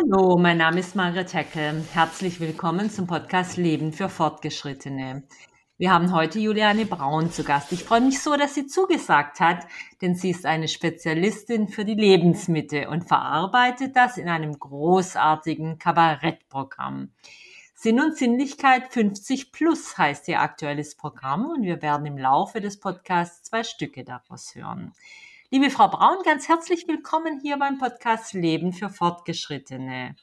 Hallo, mein Name ist Margret Heckel. Herzlich willkommen zum Podcast Leben für Fortgeschrittene. Wir haben heute Juliane Braun zu Gast. Ich freue mich so, dass sie zugesagt hat, denn sie ist eine Spezialistin für die Lebensmitte und verarbeitet das in einem großartigen Kabarettprogramm. Sinn und Sinnlichkeit 50 plus heißt ihr aktuelles Programm und wir werden im Laufe des Podcasts zwei Stücke daraus hören. Liebe Frau Braun, ganz herzlich willkommen hier beim Podcast Leben für Fortgeschrittene.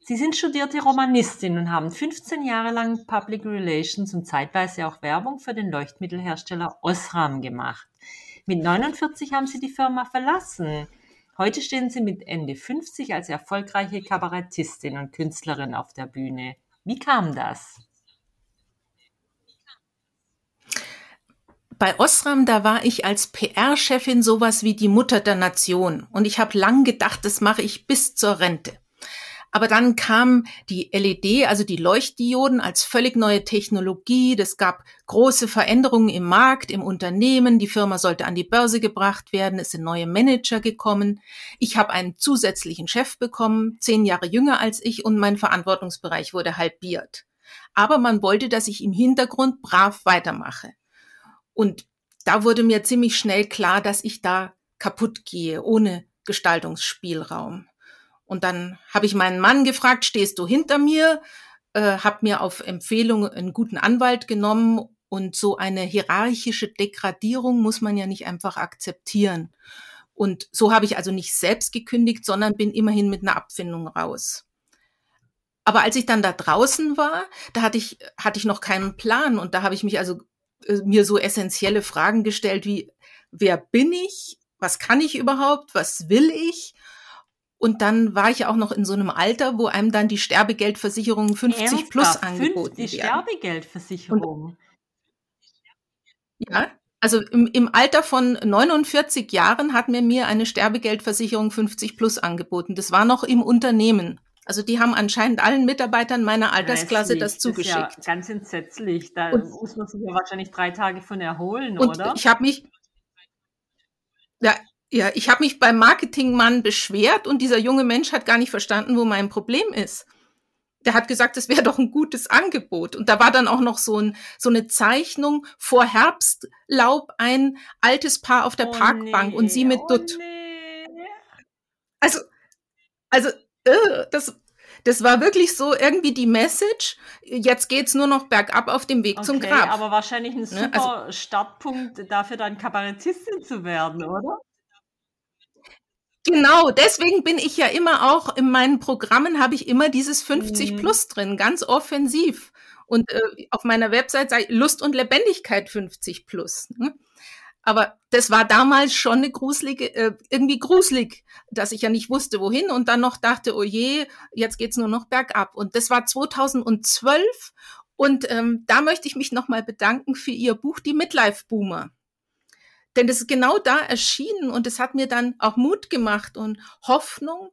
Sie sind studierte Romanistin und haben 15 Jahre lang Public Relations und zeitweise auch Werbung für den Leuchtmittelhersteller Osram gemacht. Mit 49 haben Sie die Firma verlassen. Heute stehen Sie mit Ende 50 als erfolgreiche Kabarettistin und Künstlerin auf der Bühne. Wie kam das? Bei Osram, da war ich als PR-Chefin sowas wie die Mutter der Nation. Und ich habe lang gedacht, das mache ich bis zur Rente. Aber dann kam die LED, also die Leuchtdioden als völlig neue Technologie. Das gab große Veränderungen im Markt, im Unternehmen. Die Firma sollte an die Börse gebracht werden. Es sind neue Manager gekommen. Ich habe einen zusätzlichen Chef bekommen, zehn Jahre jünger als ich, und mein Verantwortungsbereich wurde halbiert. Aber man wollte, dass ich im Hintergrund brav weitermache. Und da wurde mir ziemlich schnell klar, dass ich da kaputt gehe, ohne Gestaltungsspielraum. Und dann habe ich meinen Mann gefragt, stehst du hinter mir? Äh, habe mir auf Empfehlung einen guten Anwalt genommen und so eine hierarchische Degradierung muss man ja nicht einfach akzeptieren. Und so habe ich also nicht selbst gekündigt, sondern bin immerhin mit einer Abfindung raus. Aber als ich dann da draußen war, da hatte ich, hatte ich noch keinen Plan und da habe ich mich also mir so essentielle Fragen gestellt wie, wer bin ich? Was kann ich überhaupt? Was will ich? Und dann war ich auch noch in so einem Alter, wo einem dann die Sterbegeldversicherung 50 Ernsthaft? plus angeboten die werden. Die Sterbegeldversicherung. ja, also im, im Alter von 49 Jahren hat mir mir eine Sterbegeldversicherung 50 plus angeboten. Das war noch im Unternehmen. Also die haben anscheinend allen Mitarbeitern meiner Altersklasse das zugeschickt. Das ist ja ganz entsetzlich. Da und, muss man sich ja wahrscheinlich drei Tage von erholen, und oder? Ich habe mich, ja, ja, ich habe mich beim Marketingmann beschwert und dieser junge Mensch hat gar nicht verstanden, wo mein Problem ist. Der hat gesagt, es wäre doch ein gutes Angebot. Und da war dann auch noch so, ein, so eine Zeichnung vor Herbstlaub, ein altes Paar auf der oh Parkbank nee, und sie mit oh Dutt. Nee. Also, also das, das war wirklich so irgendwie die Message. Jetzt geht's nur noch bergab auf dem Weg okay, zum Grab. Aber wahrscheinlich ein ne, super ne? also, Startpunkt dafür, dann Kabarettistin zu werden, oder? Genau, deswegen bin ich ja immer auch in meinen Programmen habe ich immer dieses 50 mhm. plus drin, ganz offensiv. Und äh, auf meiner Website sei Lust und Lebendigkeit 50 plus. Ne? Aber das war damals schon eine gruselige, äh, irgendwie gruselig, dass ich ja nicht wusste, wohin und dann noch dachte, oh je, jetzt geht's nur noch bergab. Und das war 2012 und ähm, da möchte ich mich nochmal bedanken für Ihr Buch Die Midlife Boomer. Denn das ist genau da erschienen und es hat mir dann auch Mut gemacht und Hoffnung,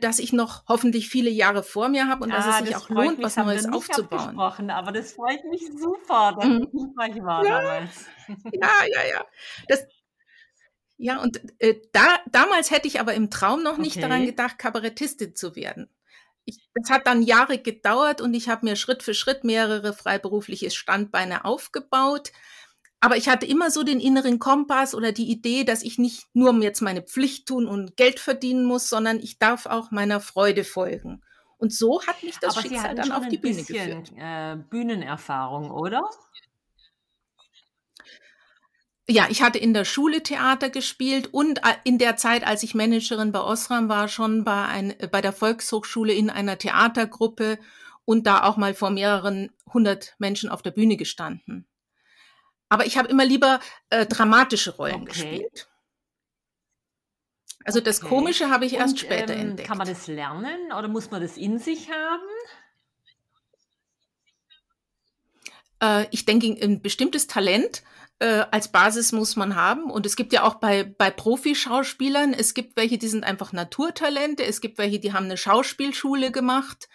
dass ich noch hoffentlich viele Jahre vor mir habe und ah, dass es sich auch lohnt, was Neues aufzubauen. Aber das freut mich super, dass mhm. ich hilfreich war ja. damals. Ja, ja, ja. Das, ja, und äh, da, damals hätte ich aber im Traum noch nicht okay. daran gedacht, Kabarettistin zu werden. Ich, das hat dann Jahre gedauert und ich habe mir Schritt für Schritt mehrere freiberufliche Standbeine aufgebaut. Aber ich hatte immer so den inneren Kompass oder die Idee, dass ich nicht nur jetzt meine Pflicht tun und Geld verdienen muss, sondern ich darf auch meiner Freude folgen. Und so hat mich das Aber Schicksal dann auf die Bühne bisschen, geführt. Äh, Bühnenerfahrung, oder? Ja, ich hatte in der Schule Theater gespielt und äh, in der Zeit, als ich Managerin bei Osram war, schon bei, ein, bei der Volkshochschule in einer Theatergruppe und da auch mal vor mehreren hundert Menschen auf der Bühne gestanden. Aber ich habe immer lieber äh, dramatische Rollen okay. gespielt. Also das okay. Komische habe ich erst Und, später ähm, entdeckt. Kann man das lernen oder muss man das in sich haben? Äh, ich denke, ein bestimmtes Talent äh, als Basis muss man haben. Und es gibt ja auch bei, bei Profischauspielern, es gibt welche, die sind einfach Naturtalente, es gibt welche, die haben eine Schauspielschule gemacht.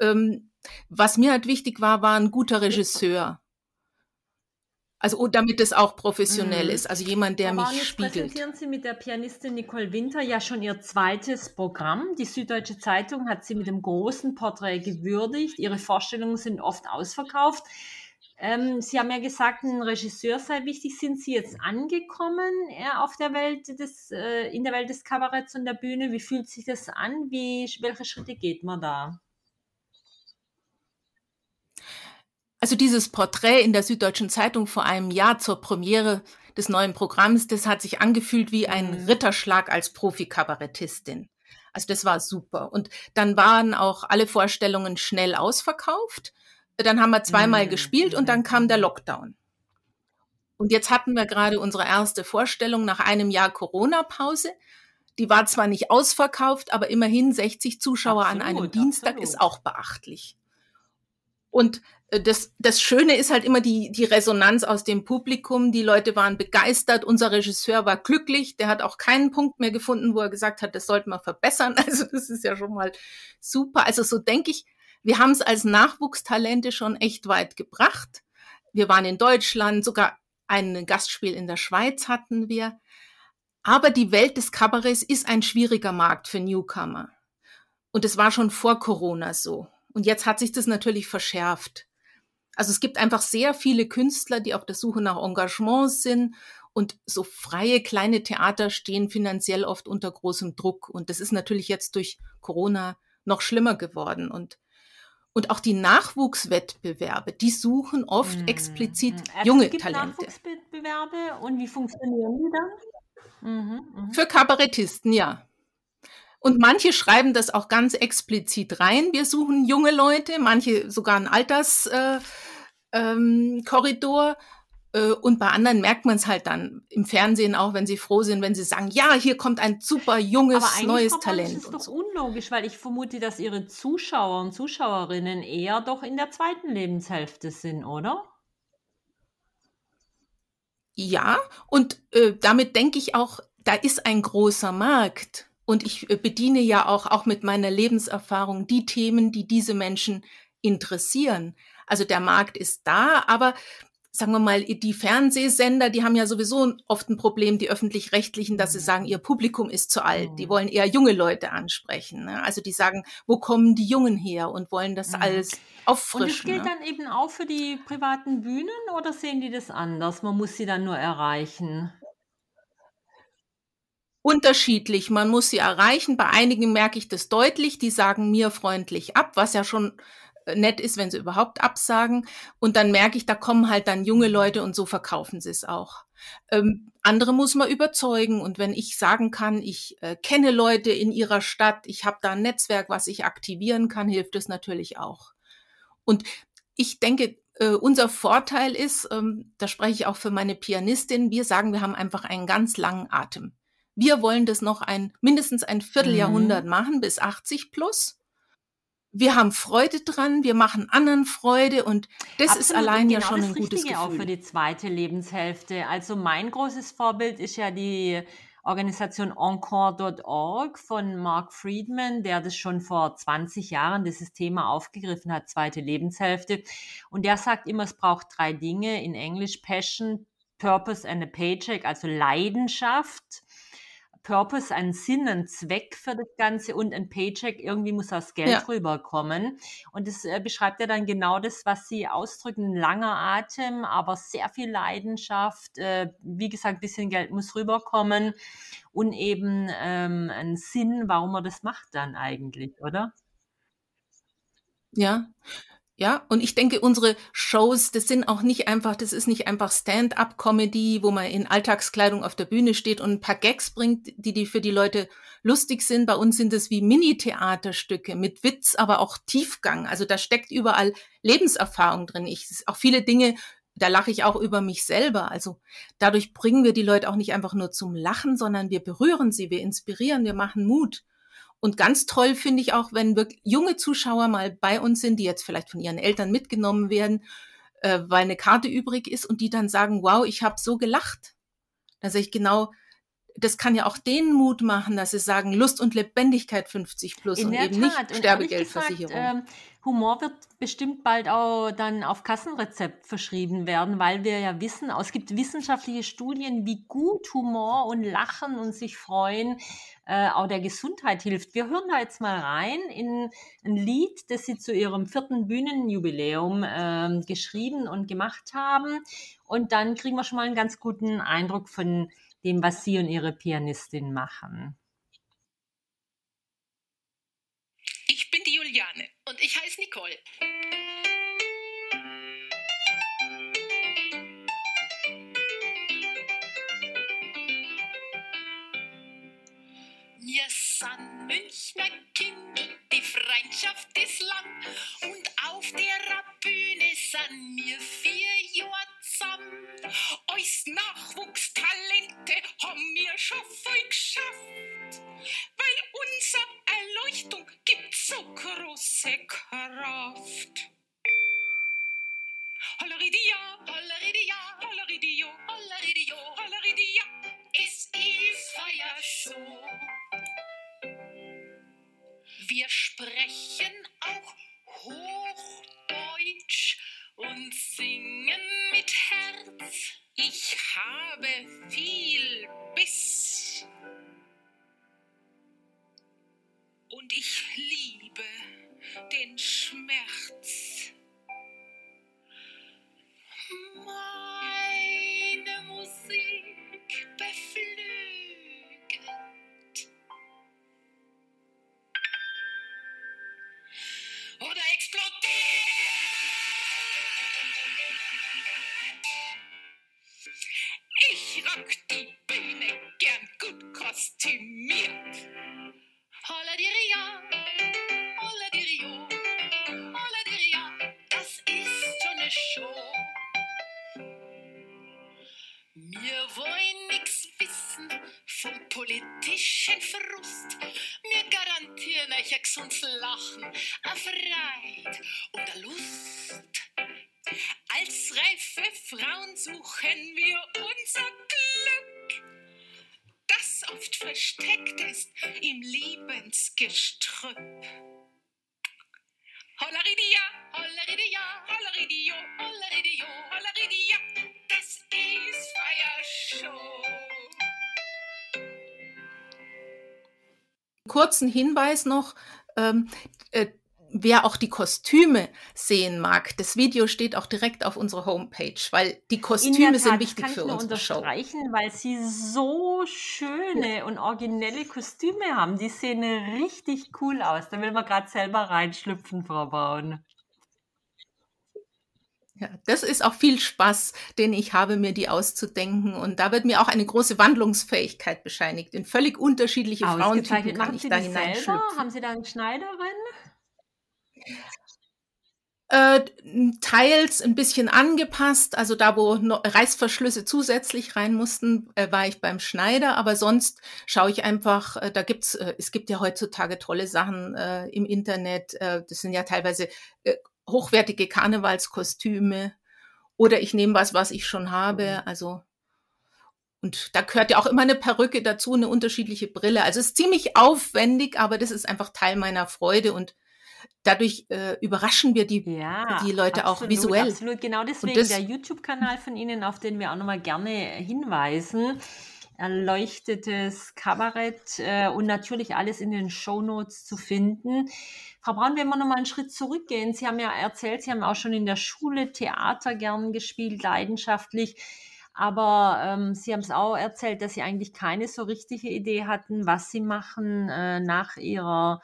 Ähm, was mir halt wichtig war, war ein guter Regisseur. Also damit es auch professionell mhm. ist, also jemand, der Aber mich spiegelt. präsentieren Sie mit der Pianistin Nicole Winter ja schon Ihr zweites Programm. Die Süddeutsche Zeitung hat Sie mit dem großen Porträt gewürdigt. Ihre Vorstellungen sind oft ausverkauft. Ähm, Sie haben ja gesagt, ein Regisseur sei wichtig. Sind Sie jetzt angekommen äh, auf der Welt des, äh, in der Welt des Kabaretts und der Bühne? Wie fühlt sich das an? Wie, welche Schritte geht man da? Also dieses Porträt in der Süddeutschen Zeitung vor einem Jahr zur Premiere des neuen Programms, das hat sich angefühlt wie ein mhm. Ritterschlag als Profikabarettistin. Also das war super. Und dann waren auch alle Vorstellungen schnell ausverkauft. Dann haben wir zweimal mhm. gespielt und dann kam der Lockdown. Und jetzt hatten wir gerade unsere erste Vorstellung nach einem Jahr Corona-Pause. Die war zwar nicht ausverkauft, aber immerhin 60 Zuschauer absolut, an einem Dienstag absolut. ist auch beachtlich. Und äh, das, das Schöne ist halt immer die, die Resonanz aus dem Publikum. Die Leute waren begeistert. Unser Regisseur war glücklich. Der hat auch keinen Punkt mehr gefunden, wo er gesagt hat, das sollten wir verbessern. Also das ist ja schon mal super. Also so denke ich, wir haben es als Nachwuchstalente schon echt weit gebracht. Wir waren in Deutschland, sogar ein Gastspiel in der Schweiz hatten wir. Aber die Welt des Kabarets ist ein schwieriger Markt für Newcomer. Und es war schon vor Corona so. Und jetzt hat sich das natürlich verschärft. Also es gibt einfach sehr viele Künstler, die auf der Suche nach Engagement sind und so freie kleine Theater stehen finanziell oft unter großem Druck. Und das ist natürlich jetzt durch Corona noch schlimmer geworden. Und, und auch die Nachwuchswettbewerbe, die suchen oft mmh, explizit mmh. junge es gibt Talente. Nachwuchswettbewerbe und wie funktionieren die dann? Mmh, mmh. Für Kabarettisten, ja. Und manche schreiben das auch ganz explizit rein. Wir suchen junge Leute, manche sogar einen Alterskorridor. Äh, ähm, äh, und bei anderen merkt man es halt dann im Fernsehen auch, wenn sie froh sind, wenn sie sagen, ja, hier kommt ein super junges, Aber neues Talent. Das ist doch so. unlogisch, weil ich vermute, dass ihre Zuschauer und Zuschauerinnen eher doch in der zweiten Lebenshälfte sind, oder? Ja, und äh, damit denke ich auch, da ist ein großer Markt. Und ich äh, bediene ja auch, auch mit meiner Lebenserfahrung die Themen, die diese Menschen interessieren. Also der Markt ist da, aber sagen wir mal, die Fernsehsender, die haben ja sowieso oft ein Problem, die öffentlich-rechtlichen, dass sie sagen, ihr Publikum ist zu alt. Die mhm. wollen eher junge Leute ansprechen. Ne? Also die sagen, wo kommen die Jungen her und wollen das mhm. alles auffrischen. Und das gilt ne? dann eben auch für die privaten Bühnen oder sehen die das anders? Man muss sie dann nur erreichen unterschiedlich. Man muss sie erreichen. Bei einigen merke ich das deutlich. Die sagen mir freundlich ab, was ja schon äh, nett ist, wenn sie überhaupt absagen. Und dann merke ich, da kommen halt dann junge Leute und so verkaufen sie es auch. Ähm, andere muss man überzeugen. Und wenn ich sagen kann, ich äh, kenne Leute in ihrer Stadt, ich habe da ein Netzwerk, was ich aktivieren kann, hilft es natürlich auch. Und ich denke, äh, unser Vorteil ist, ähm, da spreche ich auch für meine Pianistin, wir sagen, wir haben einfach einen ganz langen Atem. Wir wollen das noch ein, mindestens ein Vierteljahrhundert mhm. machen, bis 80 plus. Wir haben Freude dran, wir machen anderen Freude und das Absolut. ist allein genau ja schon ein gutes Gefühl. auch für die zweite Lebenshälfte. Also mein großes Vorbild ist ja die Organisation encore.org von Mark Friedman, der das schon vor 20 Jahren dieses Thema aufgegriffen hat, zweite Lebenshälfte. Und der sagt immer, es braucht drei Dinge, in Englisch Passion, Purpose and a Paycheck, also Leidenschaft, Purpose, einen Sinn, einen Zweck für das Ganze und ein Paycheck, irgendwie muss das Geld ja. rüberkommen. Und das äh, beschreibt ja dann genau das, was Sie ausdrücken, langer Atem, aber sehr viel Leidenschaft, äh, wie gesagt, ein bisschen Geld muss rüberkommen und eben ähm, ein Sinn, warum man das macht dann eigentlich, oder? Ja, ja, und ich denke, unsere Shows, das sind auch nicht einfach, das ist nicht einfach Stand-up-Comedy, wo man in Alltagskleidung auf der Bühne steht und ein paar Gags bringt, die, die für die Leute lustig sind. Bei uns sind es wie Mini-Theaterstücke mit Witz, aber auch Tiefgang. Also da steckt überall Lebenserfahrung drin. Ich, auch viele Dinge, da lache ich auch über mich selber. Also dadurch bringen wir die Leute auch nicht einfach nur zum Lachen, sondern wir berühren sie, wir inspirieren, wir machen Mut. Und ganz toll finde ich auch, wenn wirklich junge Zuschauer mal bei uns sind, die jetzt vielleicht von ihren Eltern mitgenommen werden, äh, weil eine Karte übrig ist und die dann sagen, wow, ich habe so gelacht. Da sage ich genau, das kann ja auch den Mut machen, dass sie sagen, Lust und Lebendigkeit 50 plus In und eben Tat. nicht Sterbegeldversicherung. gesagt, ähm, Humor wird bestimmt bald auch dann auf Kassenrezept verschrieben werden, weil wir ja wissen, es gibt wissenschaftliche Studien, wie gut Humor und Lachen und sich freuen äh, auch der Gesundheit hilft. Wir hören da jetzt mal rein in ein Lied, das sie zu ihrem vierten Bühnenjubiläum ähm, geschrieben und gemacht haben. Und dann kriegen wir schon mal einen ganz guten Eindruck von dem, was sie und ihre Pianistin machen. Ich bin die Juliane und ich heiße Nicole. Wir sind Münchner Kind, die Freundschaft ist lang und auf der Bühne sind wir vier Jahre zusammen. Als Nachwuchstalente haben wir schon voll geschafft, weil unsere Erleuchtung gibt so große Kraft. Holleridia, Holleridia, Holleridio, Holleridio, Holleridia, es ist Feiershow. Wir sprechen auch Hochdeutsch und singen mit Herz. Ich habe viel Biss. Ein gesundes Lachen, eine Freude und eine Lust. Als reife Frauen suchen wir unser Glück, das oft versteckt ist im Lebensgestrüpp. Kurzen Hinweis noch, ähm, äh, wer auch die Kostüme sehen mag. Das Video steht auch direkt auf unserer Homepage, weil die Kostüme der sind Tat, wichtig kann für ich nur unsere Show. unterstreichen, weil sie so schöne und originelle Kostüme haben. Die sehen richtig cool aus. Da will man gerade selber reinschlüpfen, Frau Braun. Ja, das ist auch viel Spaß, den ich habe, mir die auszudenken. Und da wird mir auch eine große Wandlungsfähigkeit bescheinigt. In völlig unterschiedliche Frauentypen kann ich Sie da hineinschlüpfen. Haben Sie da eine Schneiderin? Äh, teils ein bisschen angepasst, also da, wo no- Reißverschlüsse zusätzlich rein mussten, äh, war ich beim Schneider, aber sonst schaue ich einfach, äh, da gibt's, äh, es gibt ja heutzutage tolle Sachen äh, im Internet, äh, das sind ja teilweise hochwertige Karnevalskostüme oder ich nehme was, was ich schon habe, also und da gehört ja auch immer eine Perücke dazu, eine unterschiedliche Brille. Also es ist ziemlich aufwendig, aber das ist einfach Teil meiner Freude und dadurch äh, überraschen wir die, Ja, die Leute auch absolut, visuell. Absolut, genau deswegen das- der YouTube-Kanal von Ihnen, auf den wir auch nochmal gerne hinweisen. Erleuchtetes Kabarett äh, und natürlich alles in den Shownotes zu finden. Frau Braun, wenn wir nochmal einen Schritt zurückgehen, Sie haben ja erzählt, Sie haben auch schon in der Schule Theater gern gespielt, leidenschaftlich. Aber ähm, Sie haben es auch erzählt, dass Sie eigentlich keine so richtige Idee hatten, was Sie machen äh, nach Ihrer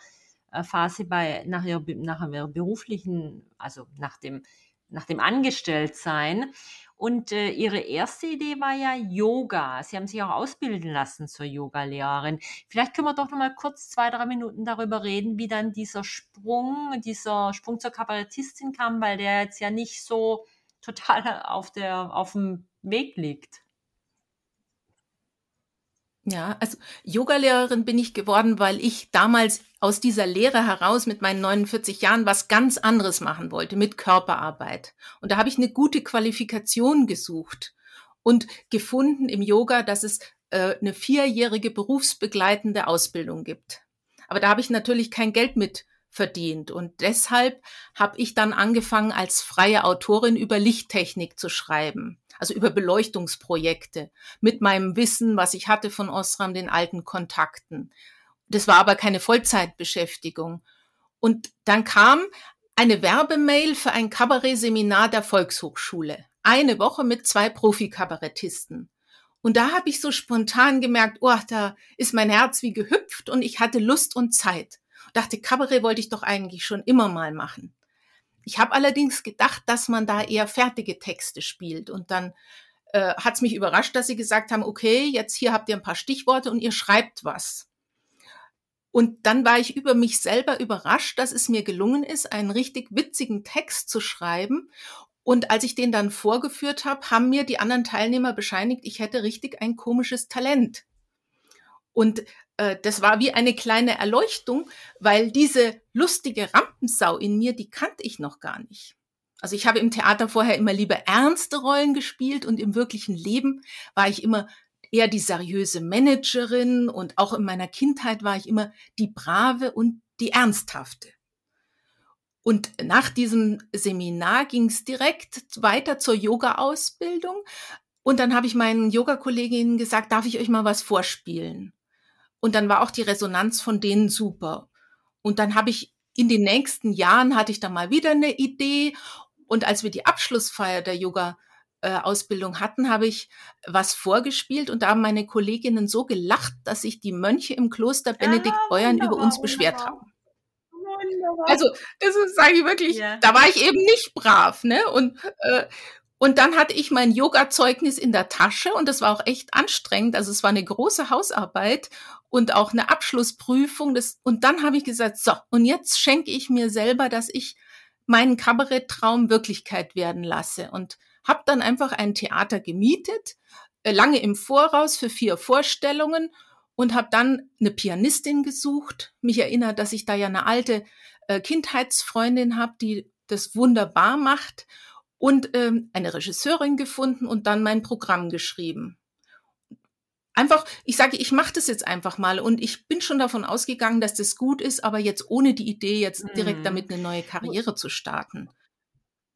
äh, Phase bei, nach ihrer, nach ihrer beruflichen, also nach dem, nach dem Angestelltsein. Und äh, ihre erste Idee war ja Yoga. Sie haben sich auch ausbilden lassen zur Yogalehrerin. Vielleicht können wir doch noch mal kurz zwei, drei Minuten darüber reden, wie dann dieser Sprung, dieser Sprung zur Kabarettistin kam, weil der jetzt ja nicht so total auf der, auf dem Weg liegt. Ja, also Yogalehrerin bin ich geworden, weil ich damals aus dieser Lehre heraus mit meinen 49 Jahren was ganz anderes machen wollte, mit Körperarbeit. Und da habe ich eine gute Qualifikation gesucht und gefunden im Yoga, dass es äh, eine vierjährige berufsbegleitende Ausbildung gibt. Aber da habe ich natürlich kein Geld mit verdient. Und deshalb habe ich dann angefangen, als freie Autorin über Lichttechnik zu schreiben, also über Beleuchtungsprojekte, mit meinem Wissen, was ich hatte von Osram, den alten Kontakten. Das war aber keine Vollzeitbeschäftigung. Und dann kam eine Werbemail für ein Kabarett-Seminar der Volkshochschule. Eine Woche mit zwei Profikabarettisten. Und da habe ich so spontan gemerkt, oh, da ist mein Herz wie gehüpft und ich hatte Lust und Zeit. Dachte, Kabarett wollte ich doch eigentlich schon immer mal machen. Ich habe allerdings gedacht, dass man da eher fertige Texte spielt. Und dann äh, hat es mich überrascht, dass sie gesagt haben, okay, jetzt hier habt ihr ein paar Stichworte und ihr schreibt was. Und dann war ich über mich selber überrascht, dass es mir gelungen ist, einen richtig witzigen Text zu schreiben und als ich den dann vorgeführt habe, haben mir die anderen Teilnehmer bescheinigt, ich hätte richtig ein komisches Talent. Und äh, das war wie eine kleine Erleuchtung, weil diese lustige Rampensau in mir, die kannte ich noch gar nicht. Also ich habe im Theater vorher immer lieber ernste Rollen gespielt und im wirklichen Leben war ich immer eher die seriöse Managerin und auch in meiner Kindheit war ich immer die brave und die ernsthafte. Und nach diesem Seminar ging es direkt weiter zur Yoga-Ausbildung. Und dann habe ich meinen Yoga-Kolleginnen gesagt, darf ich euch mal was vorspielen? Und dann war auch die Resonanz von denen super. Und dann habe ich in den nächsten Jahren hatte ich da mal wieder eine Idee. Und als wir die Abschlussfeier der Yoga Ausbildung hatten, habe ich was vorgespielt und da haben meine Kolleginnen so gelacht, dass sich die Mönche im Kloster Benedikt Beuern über uns beschwert haben. Also, das sage ich wirklich, ja. da war ich eben nicht brav, ne? Und, äh, und dann hatte ich mein Yoga-Zeugnis in der Tasche und das war auch echt anstrengend. Also es war eine große Hausarbeit und auch eine Abschlussprüfung. Das, und dann habe ich gesagt, so, und jetzt schenke ich mir selber, dass ich meinen Kabaretttraum Wirklichkeit werden lasse. Und habe dann einfach ein Theater gemietet, äh, lange im Voraus für vier Vorstellungen und habe dann eine Pianistin gesucht. Mich erinnert, dass ich da ja eine alte äh, Kindheitsfreundin habe, die das wunderbar macht und ähm, eine Regisseurin gefunden und dann mein Programm geschrieben. Einfach, ich sage, ich mache das jetzt einfach mal und ich bin schon davon ausgegangen, dass das gut ist, aber jetzt ohne die Idee, jetzt direkt mhm. damit eine neue Karriere zu starten.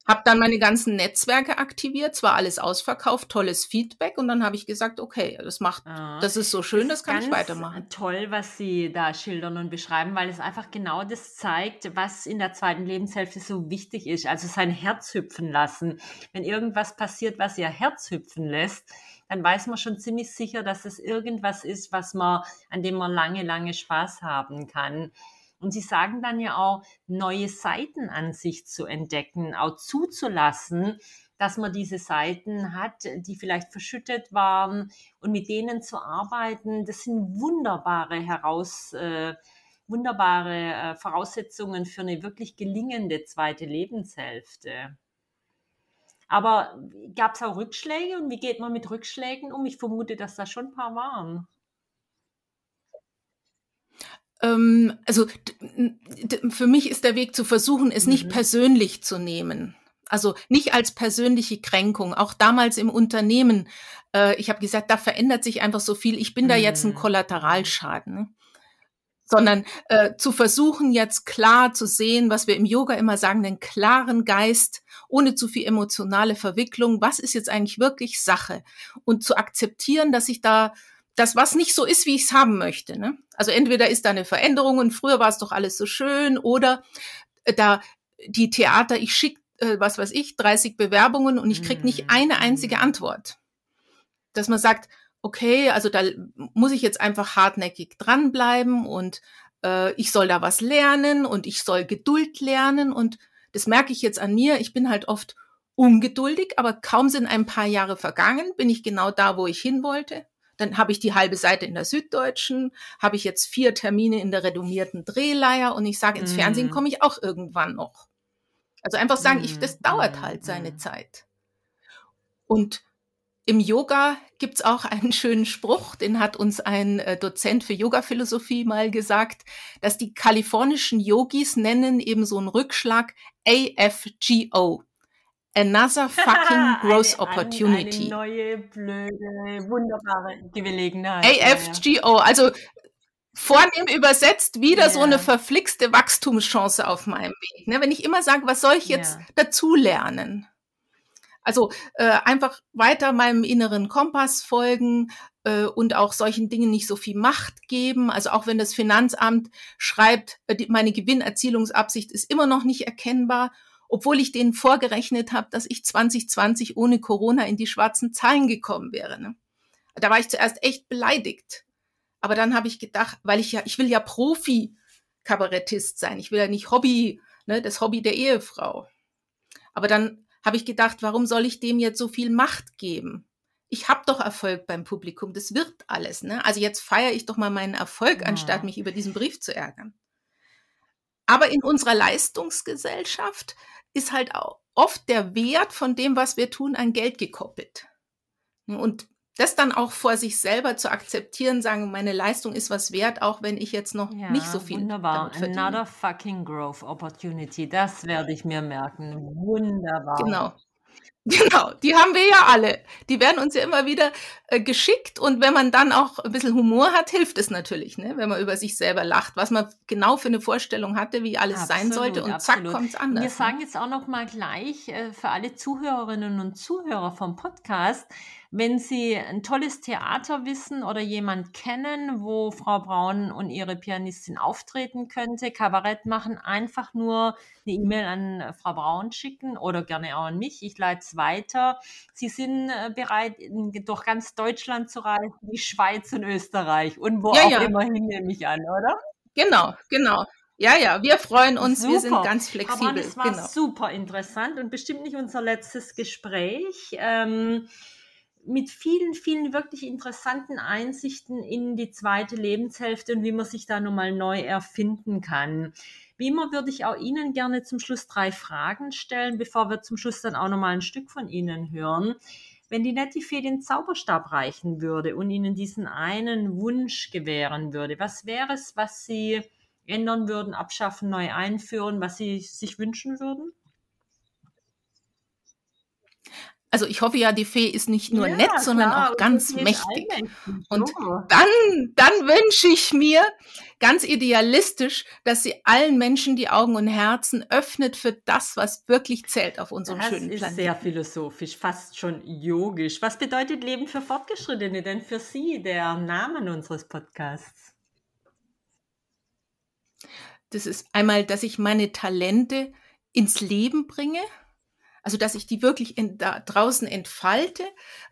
Hab dann meine ganzen Netzwerke aktiviert, zwar alles ausverkauft, tolles Feedback und dann habe ich gesagt, okay, das macht, ah, das ist so schön, das, das kann ich weitermachen. Toll, was Sie da schildern und beschreiben, weil es einfach genau das zeigt, was in der zweiten Lebenshälfte so wichtig ist. Also sein Herz hüpfen lassen. Wenn irgendwas passiert, was Ihr Herz hüpfen lässt, dann weiß man schon ziemlich sicher, dass es irgendwas ist, was man, an dem man lange, lange Spaß haben kann. Und sie sagen dann ja auch, neue Seiten an sich zu entdecken, auch zuzulassen, dass man diese Seiten hat, die vielleicht verschüttet waren und mit denen zu arbeiten, das sind wunderbare heraus, äh, wunderbare äh, Voraussetzungen für eine wirklich gelingende zweite Lebenshälfte. Aber gab es auch Rückschläge und wie geht man mit Rückschlägen um? Ich vermute, dass da schon ein paar waren. Ähm, also für mich ist der Weg zu versuchen, es mhm. nicht persönlich zu nehmen. Also nicht als persönliche Kränkung. Auch damals im Unternehmen, äh, ich habe gesagt, da verändert sich einfach so viel. Ich bin mhm. da jetzt ein mhm. Kollateralschaden. Ne? Sondern äh, zu versuchen, jetzt klar zu sehen, was wir im Yoga immer sagen, den klaren Geist, ohne zu viel emotionale Verwicklung. Was ist jetzt eigentlich wirklich Sache? Und zu akzeptieren, dass ich da das, was nicht so ist, wie ich es haben möchte. Ne? Also entweder ist da eine Veränderung und früher war es doch alles so schön oder äh, da die Theater, ich schicke, äh, was weiß ich, 30 Bewerbungen und ich krieg nicht mhm. eine einzige Antwort. Dass man sagt, okay, also da muss ich jetzt einfach hartnäckig dranbleiben und äh, ich soll da was lernen und ich soll Geduld lernen und das merke ich jetzt an mir. Ich bin halt oft ungeduldig, aber kaum sind ein paar Jahre vergangen, bin ich genau da, wo ich hin wollte. Dann habe ich die halbe Seite in der Süddeutschen, habe ich jetzt vier Termine in der renommierten Drehleier und ich sage, ins mm. Fernsehen komme ich auch irgendwann noch. Also einfach sagen, mm. ich, das dauert mhm. halt seine mm. Zeit. Und im Yoga gibt's auch einen schönen Spruch, den hat uns ein äh, Dozent für Yoga-Philosophie mal gesagt, dass die kalifornischen Yogis nennen eben so einen Rückschlag AFGO. Another fucking growth opportunity. Eine neue, blöde, wunderbare Gelegenheit. AFGO, also vornehm übersetzt wieder yeah. so eine verflixte Wachstumschance auf meinem Weg. Ne? Wenn ich immer sage, was soll ich jetzt yeah. dazulernen? Also äh, einfach weiter meinem inneren Kompass folgen äh, und auch solchen Dingen nicht so viel Macht geben. Also auch wenn das Finanzamt schreibt, äh, die, meine Gewinnerzielungsabsicht ist immer noch nicht erkennbar, obwohl ich denen vorgerechnet habe, dass ich 2020 ohne Corona in die schwarzen Zahlen gekommen wäre. Ne? Da war ich zuerst echt beleidigt. Aber dann habe ich gedacht, weil ich ja, ich will ja Profi-Kabarettist sein. Ich will ja nicht Hobby, ne, das Hobby der Ehefrau. Aber dann habe ich gedacht, warum soll ich dem jetzt so viel Macht geben? Ich habe doch Erfolg beim Publikum, das wird alles. Ne? Also jetzt feiere ich doch mal meinen Erfolg, ja. anstatt mich über diesen Brief zu ärgern. Aber in unserer Leistungsgesellschaft ist halt auch oft der Wert von dem, was wir tun, an Geld gekoppelt. Und das dann auch vor sich selber zu akzeptieren, sagen, meine Leistung ist was wert, auch wenn ich jetzt noch ja, nicht so viel wunderbar. Another fucking growth opportunity. Das werde ich mir merken. Wunderbar. Genau. Genau, die haben wir ja alle. Die werden uns ja immer wieder äh, geschickt und wenn man dann auch ein bisschen Humor hat, hilft es natürlich, ne? wenn man über sich selber lacht, was man genau für eine Vorstellung hatte, wie alles absolut, sein sollte und absolut. zack kommt es anders. Wir ne? sagen jetzt auch noch mal gleich äh, für alle Zuhörerinnen und Zuhörer vom Podcast, wenn Sie ein tolles Theater wissen oder jemand kennen, wo Frau Braun und ihre Pianistin auftreten könnte, Kabarett machen, einfach nur eine E-Mail an Frau Braun schicken oder gerne auch an mich. Ich leite es weiter. Sie sind äh, bereit, durch ganz Deutschland zu reisen, die Schweiz und Österreich und wo ja, auch ja. immer hin, nehme ich an, oder? Genau, genau. Ja, ja, wir freuen uns, super. wir sind ganz flexibel. Aber das war genau. super interessant und bestimmt nicht unser letztes Gespräch. Ähm, mit vielen, vielen wirklich interessanten Einsichten in die zweite Lebenshälfte und wie man sich da nochmal neu erfinden kann. Wie immer würde ich auch Ihnen gerne zum Schluss drei Fragen stellen, bevor wir zum Schluss dann auch nochmal ein Stück von Ihnen hören. Wenn die Nettifee den Zauberstab reichen würde und Ihnen diesen einen Wunsch gewähren würde, was wäre es, was Sie ändern würden, abschaffen, neu einführen, was Sie sich wünschen würden? Also ich hoffe ja, die Fee ist nicht nur ja, nett, sondern klar, auch ganz mächtig. Und dann, dann wünsche ich mir ganz idealistisch, dass sie allen Menschen die Augen und Herzen öffnet für das, was wirklich zählt auf unserem das schönen Planeten. Das ist sehr philosophisch, fast schon yogisch. Was bedeutet Leben für Fortgeschrittene denn für Sie, der Name unseres Podcasts? Das ist einmal, dass ich meine Talente ins Leben bringe also, dass ich die wirklich in, da draußen entfalte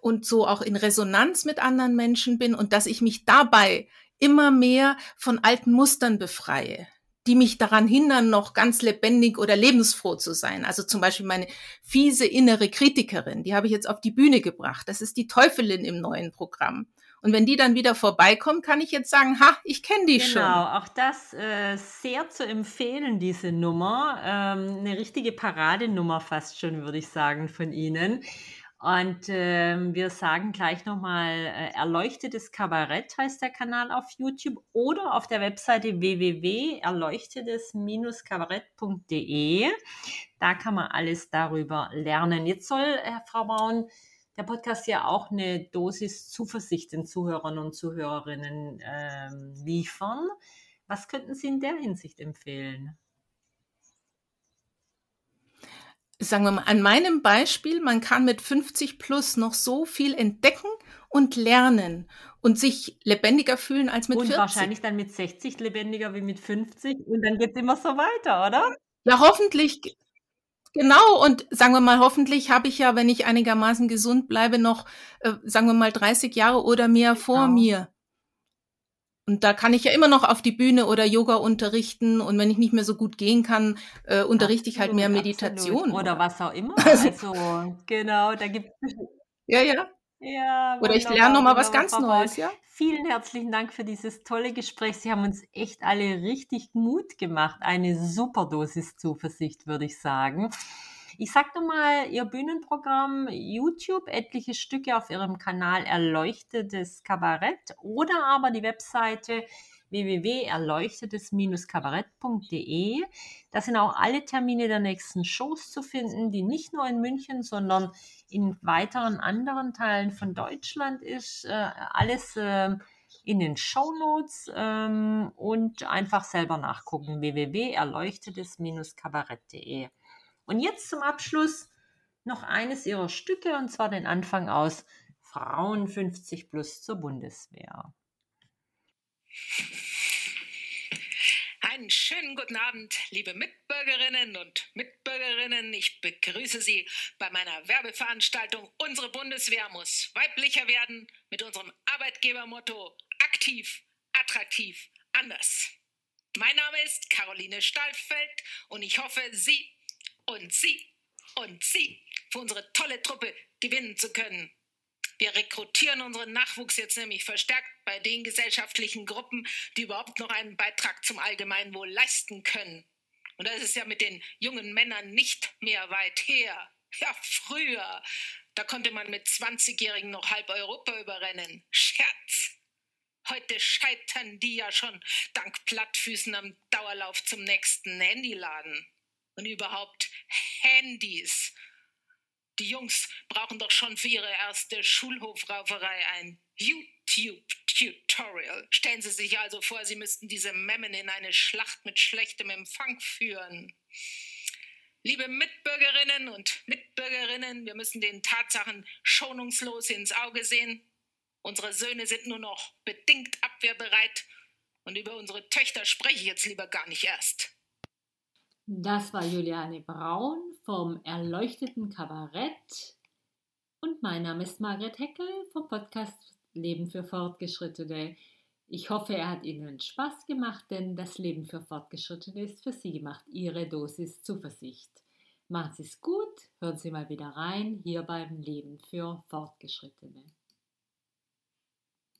und so auch in Resonanz mit anderen Menschen bin und dass ich mich dabei immer mehr von alten Mustern befreie, die mich daran hindern, noch ganz lebendig oder lebensfroh zu sein. Also zum Beispiel meine fiese innere Kritikerin, die habe ich jetzt auf die Bühne gebracht. Das ist die Teufelin im neuen Programm. Und wenn die dann wieder vorbeikommt, kann ich jetzt sagen, ha, ich kenne die genau, schon. Genau, auch das äh, sehr zu empfehlen, diese Nummer. Ähm, eine richtige Paradenummer fast schon, würde ich sagen, von Ihnen. Und äh, wir sagen gleich nochmal, äh, Erleuchtetes Kabarett heißt der Kanal auf YouTube oder auf der Webseite www.erleuchtetes-kabarett.de. Da kann man alles darüber lernen. Jetzt soll, Herr Frau Braun, der Podcast ja auch eine Dosis Zuversicht den Zuhörern und Zuhörerinnen ähm, liefern. Was könnten Sie in der Hinsicht empfehlen? Sagen wir mal, an meinem Beispiel, man kann mit 50 plus noch so viel entdecken und lernen und sich lebendiger fühlen als mit und 40. Und wahrscheinlich dann mit 60 lebendiger wie mit 50 und dann geht es immer so weiter, oder? Ja, hoffentlich, Genau, und sagen wir mal, hoffentlich habe ich ja, wenn ich einigermaßen gesund bleibe, noch, äh, sagen wir mal, 30 Jahre oder mehr vor genau. mir. Und da kann ich ja immer noch auf die Bühne oder Yoga unterrichten. Und wenn ich nicht mehr so gut gehen kann, äh, unterrichte absolut, ich halt mehr Meditation. Absolut. Oder was auch immer. Also, genau, da gibt es. Ja, ja. Ja, Oder ich lerne nochmal was ganz Neues, ja? Vielen herzlichen Dank für dieses tolle Gespräch. Sie haben uns echt alle richtig Mut gemacht. Eine super Dosis Zuversicht, würde ich sagen. Ich sag nochmal, Ihr Bühnenprogramm YouTube, etliche Stücke auf Ihrem Kanal Erleuchtetes Kabarett oder aber die Webseite www.erleuchtetes-kabarett.de. Da sind auch alle Termine der nächsten Shows zu finden, die nicht nur in München, sondern in weiteren anderen Teilen von Deutschland ist. Äh, alles äh, in den Show Notes ähm, und einfach selber nachgucken www.erleuchtetes-kabarett.de. Und jetzt zum Abschluss noch eines ihrer Stücke und zwar den Anfang aus Frauen 50 plus zur Bundeswehr. Einen schönen guten Abend, liebe Mitbürgerinnen und Mitbürgerinnen. Ich begrüße Sie bei meiner Werbeveranstaltung Unsere Bundeswehr muss weiblicher werden mit unserem Arbeitgebermotto aktiv, attraktiv, anders. Mein Name ist Caroline Stahlfeld und ich hoffe, Sie und Sie und Sie für unsere tolle Truppe gewinnen zu können. Wir rekrutieren unseren Nachwuchs jetzt nämlich verstärkt bei den gesellschaftlichen Gruppen, die überhaupt noch einen Beitrag zum Allgemeinwohl leisten können. Und das ist ja mit den jungen Männern nicht mehr weit her. Ja, früher, da konnte man mit 20-Jährigen noch halb Europa überrennen. Scherz. Heute scheitern die ja schon dank Plattfüßen am Dauerlauf zum nächsten Handyladen. Und überhaupt Handys. Die Jungs brauchen doch schon für ihre erste Schulhofrauferei ein YouTube-Tutorial. Stellen Sie sich also vor, Sie müssten diese Memmen in eine Schlacht mit schlechtem Empfang führen. Liebe Mitbürgerinnen und Mitbürgerinnen, wir müssen den Tatsachen schonungslos ins Auge sehen. Unsere Söhne sind nur noch bedingt abwehrbereit und über unsere Töchter spreche ich jetzt lieber gar nicht erst. Das war Juliane Braun vom Erleuchteten Kabarett. Und mein Name ist Margret Heckel vom Podcast Leben für Fortgeschrittene. Ich hoffe, er hat Ihnen Spaß gemacht, denn das Leben für Fortgeschrittene ist für Sie gemacht. Ihre Dosis Zuversicht. Machen Sie es gut, hören Sie mal wieder rein, hier beim Leben für Fortgeschrittene.